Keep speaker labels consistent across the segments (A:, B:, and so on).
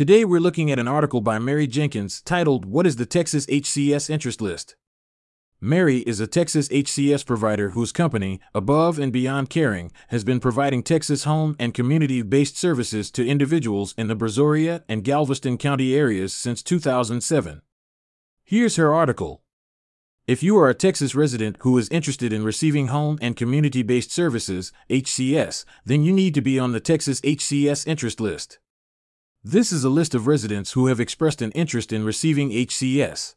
A: Today we're looking at an article by Mary Jenkins titled What is the Texas HCS Interest List? Mary is a Texas HCS provider whose company, Above and Beyond Caring, has been providing Texas home and community based services to individuals in the Brazoria and Galveston County areas since 2007. Here's her article. If you are a Texas resident who is interested in receiving home and community based services, HCS, then you need to be on the Texas HCS interest list. This is a list of residents who have expressed an interest in receiving HCS.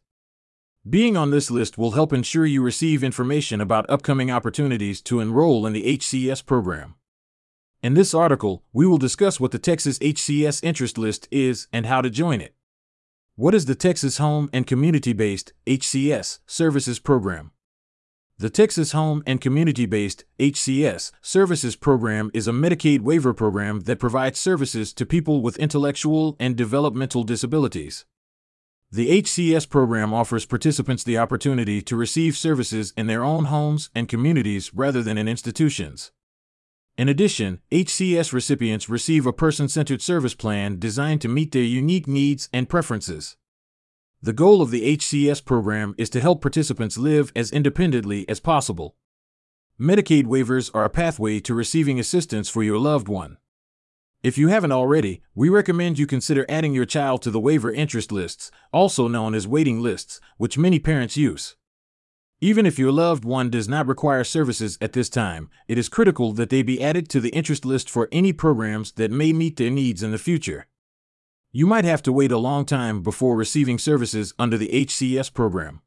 A: Being on this list will help ensure you receive information about upcoming opportunities to enroll in the HCS program. In this article, we will discuss what the Texas HCS interest list is and how to join it. What is the Texas Home and Community Based HCS Services Program? The Texas Home and Community Based HCS Services Program is a Medicaid waiver program that provides services to people with intellectual and developmental disabilities. The HCS program offers participants the opportunity to receive services in their own homes and communities rather than in institutions. In addition, HCS recipients receive a person centered service plan designed to meet their unique needs and preferences. The goal of the HCS program is to help participants live as independently as possible. Medicaid waivers are a pathway to receiving assistance for your loved one. If you haven't already, we recommend you consider adding your child to the waiver interest lists, also known as waiting lists, which many parents use. Even if your loved one does not require services at this time, it is critical that they be added to the interest list for any programs that may meet their needs in the future. You might have to wait a long time before receiving services under the HCS program.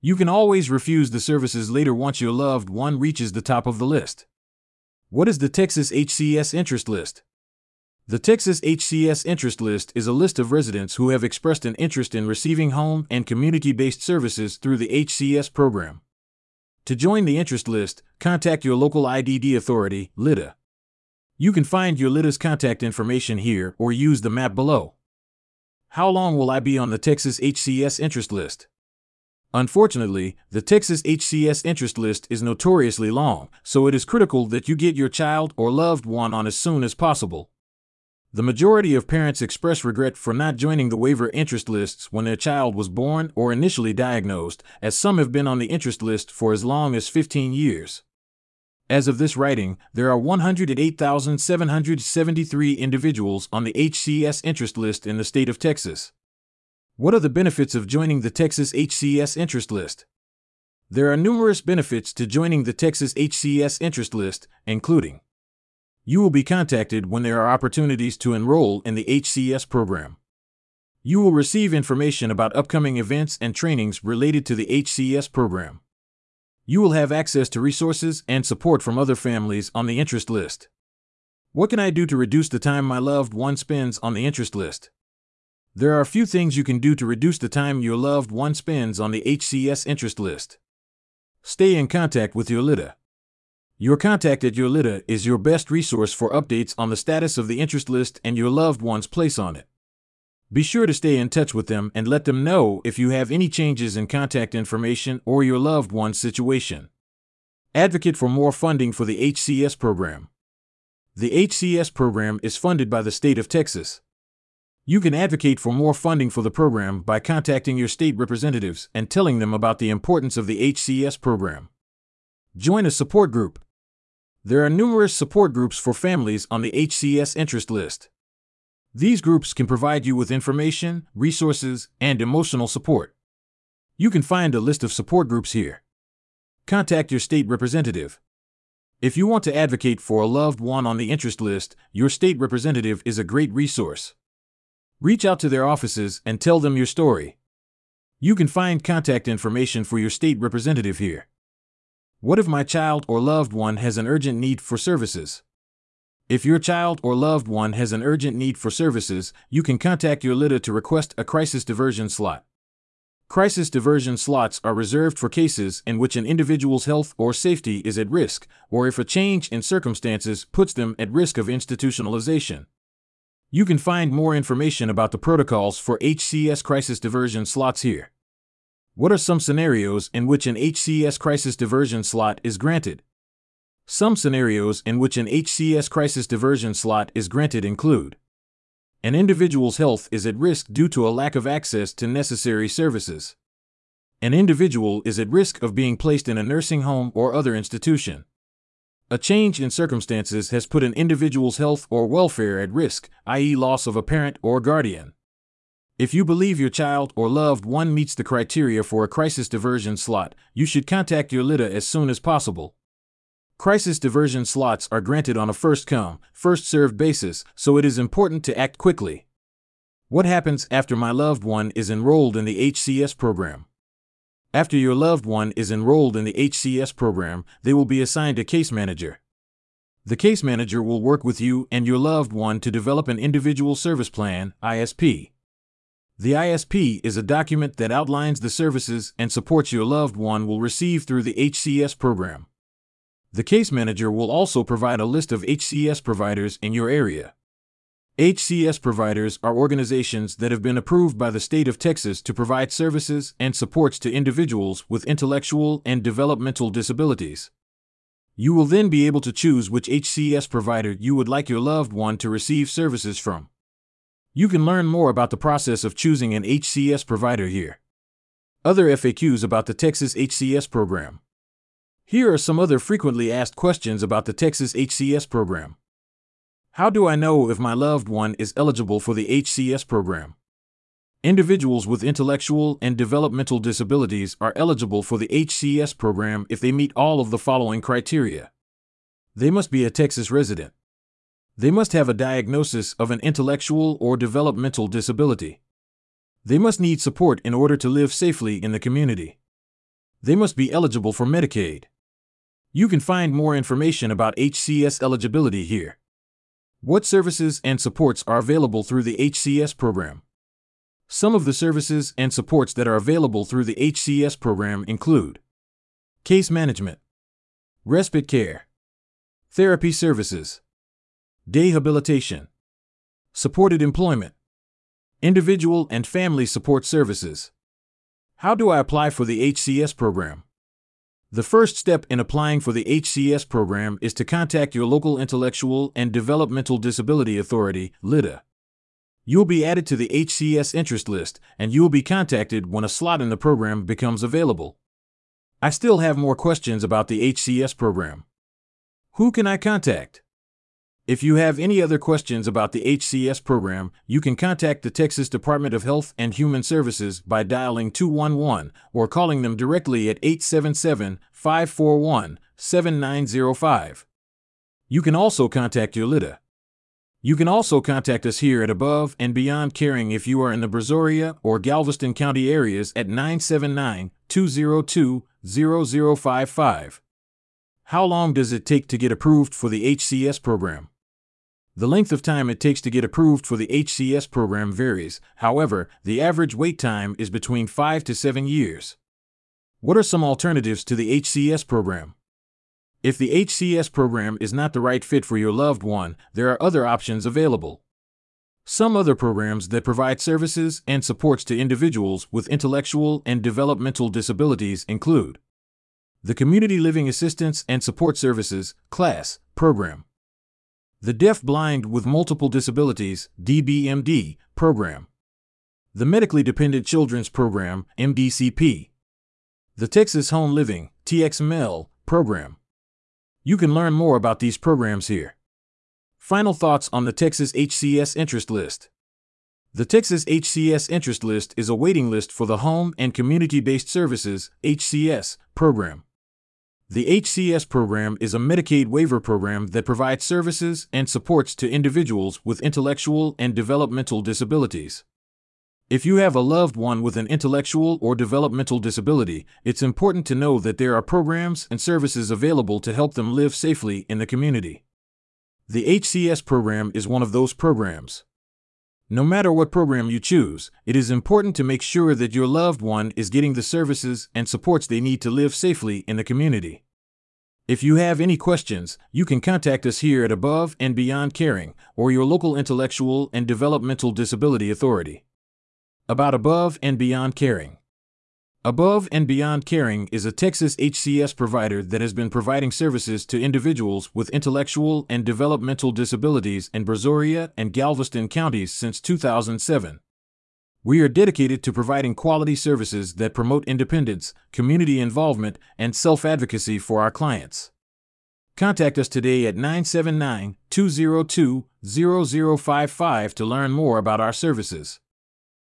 A: You can always refuse the services later once your loved one reaches the top of the list. What is the Texas HCS interest list? The Texas HCS interest list is a list of residents who have expressed an interest in receiving home and community based services through the HCS program. To join the interest list, contact your local IDD authority, LIDDA. You can find your LIDDA's contact information here or use the map below. How long will I be on the Texas HCS interest list? Unfortunately, the Texas HCS interest list is notoriously long, so it is critical that you get your child or loved one on as soon as possible. The majority of parents express regret for not joining the waiver interest lists when their child was born or initially diagnosed, as some have been on the interest list for as long as 15 years. As of this writing, there are 108,773 individuals on the HCS interest list in the state of Texas. What are the benefits of joining the Texas HCS interest list? There are numerous benefits to joining the Texas HCS interest list, including you will be contacted when there are opportunities to enroll in the HCS program. You will receive information about upcoming events and trainings related to the HCS program. You will have access to resources and support from other families on the interest list. What can I do to reduce the time my loved one spends on the interest list? There are a few things you can do to reduce the time your loved one spends on the HCS interest list. Stay in contact with your LIDDA. Your contact at your LIDDA is your best resource for updates on the status of the interest list and your loved one's place on it. Be sure to stay in touch with them and let them know if you have any changes in contact information or your loved one's situation. Advocate for more funding for the HCS program. The HCS program is funded by the state of Texas. You can advocate for more funding for the program by contacting your state representatives and telling them about the importance of the HCS program. Join a support group. There are numerous support groups for families on the HCS interest list. These groups can provide you with information, resources, and emotional support. You can find a list of support groups here. Contact your state representative. If you want to advocate for a loved one on the interest list, your state representative is a great resource. Reach out to their offices and tell them your story. You can find contact information for your state representative here. What if my child or loved one has an urgent need for services? If your child or loved one has an urgent need for services, you can contact your LIDDA to request a crisis diversion slot. Crisis diversion slots are reserved for cases in which an individual's health or safety is at risk, or if a change in circumstances puts them at risk of institutionalization. You can find more information about the protocols for HCS crisis diversion slots here. What are some scenarios in which an HCS crisis diversion slot is granted? Some scenarios in which an HCS crisis diversion slot is granted include An individual's health is at risk due to a lack of access to necessary services. An individual is at risk of being placed in a nursing home or other institution. A change in circumstances has put an individual's health or welfare at risk, i.e., loss of a parent or guardian. If you believe your child or loved one meets the criteria for a crisis diversion slot, you should contact your LIDDA as soon as possible. Crisis diversion slots are granted on a first come, first served basis, so it is important to act quickly. What happens after my loved one is enrolled in the HCS program? After your loved one is enrolled in the HCS program, they will be assigned a case manager. The case manager will work with you and your loved one to develop an individual service plan, ISP. The ISP is a document that outlines the services and supports your loved one will receive through the HCS program. The case manager will also provide a list of HCS providers in your area. HCS providers are organizations that have been approved by the state of Texas to provide services and supports to individuals with intellectual and developmental disabilities. You will then be able to choose which HCS provider you would like your loved one to receive services from. You can learn more about the process of choosing an HCS provider here. Other FAQs about the Texas HCS program. Here are some other frequently asked questions about the Texas HCS program. How do I know if my loved one is eligible for the HCS program? Individuals with intellectual and developmental disabilities are eligible for the HCS program if they meet all of the following criteria. They must be a Texas resident. They must have a diagnosis of an intellectual or developmental disability. They must need support in order to live safely in the community. They must be eligible for Medicaid. You can find more information about HCS eligibility here. What services and supports are available through the HCS program? Some of the services and supports that are available through the HCS program include case management, respite care, therapy services, rehabilitation, supported employment, individual and family support services. How do I apply for the HCS program? The first step in applying for the HCS program is to contact your local Intellectual and Developmental Disability Authority, LIDDA. You'll be added to the HCS interest list, and you will be contacted when a slot in the program becomes available. I still have more questions about the HCS program. Who can I contact? If you have any other questions about the HCS program, you can contact the Texas Department of Health and Human Services by dialing 211 or calling them directly at 877 541 7905. You can also contact your LIDDA. You can also contact us here at Above and Beyond Caring if you are in the Brazoria or Galveston County areas at 979 202 0055. How long does it take to get approved for the HCS program? The length of time it takes to get approved for the HCS program varies, however, the average wait time is between 5 to 7 years. What are some alternatives to the HCS program? If the HCS program is not the right fit for your loved one, there are other options available. Some other programs that provide services and supports to individuals with intellectual and developmental disabilities include the Community Living Assistance and Support Services CLASS program. The Deaf Blind with Multiple Disabilities DBMD program, the Medically Dependent Children's Program MDCP, the Texas Home Living TXML program. You can learn more about these programs here. Final thoughts on the Texas HCS interest list. The Texas HCS interest list is a waiting list for the Home and Community Based Services HCS program. The HCS program is a Medicaid waiver program that provides services and supports to individuals with intellectual and developmental disabilities. If you have a loved one with an intellectual or developmental disability, it's important to know that there are programs and services available to help them live safely in the community. The HCS program is one of those programs. No matter what program you choose, it is important to make sure that your loved one is getting the services and supports they need to live safely in the community. If you have any questions, you can contact us here at Above and Beyond Caring or your local intellectual and developmental disability authority. About Above and Beyond Caring. Above and Beyond Caring is a Texas HCS provider that has been providing services to individuals with intellectual and developmental disabilities in Brazoria and Galveston counties since 2007. We are dedicated to providing quality services that promote independence, community involvement, and self advocacy for our clients. Contact us today at 979 202 0055 to learn more about our services.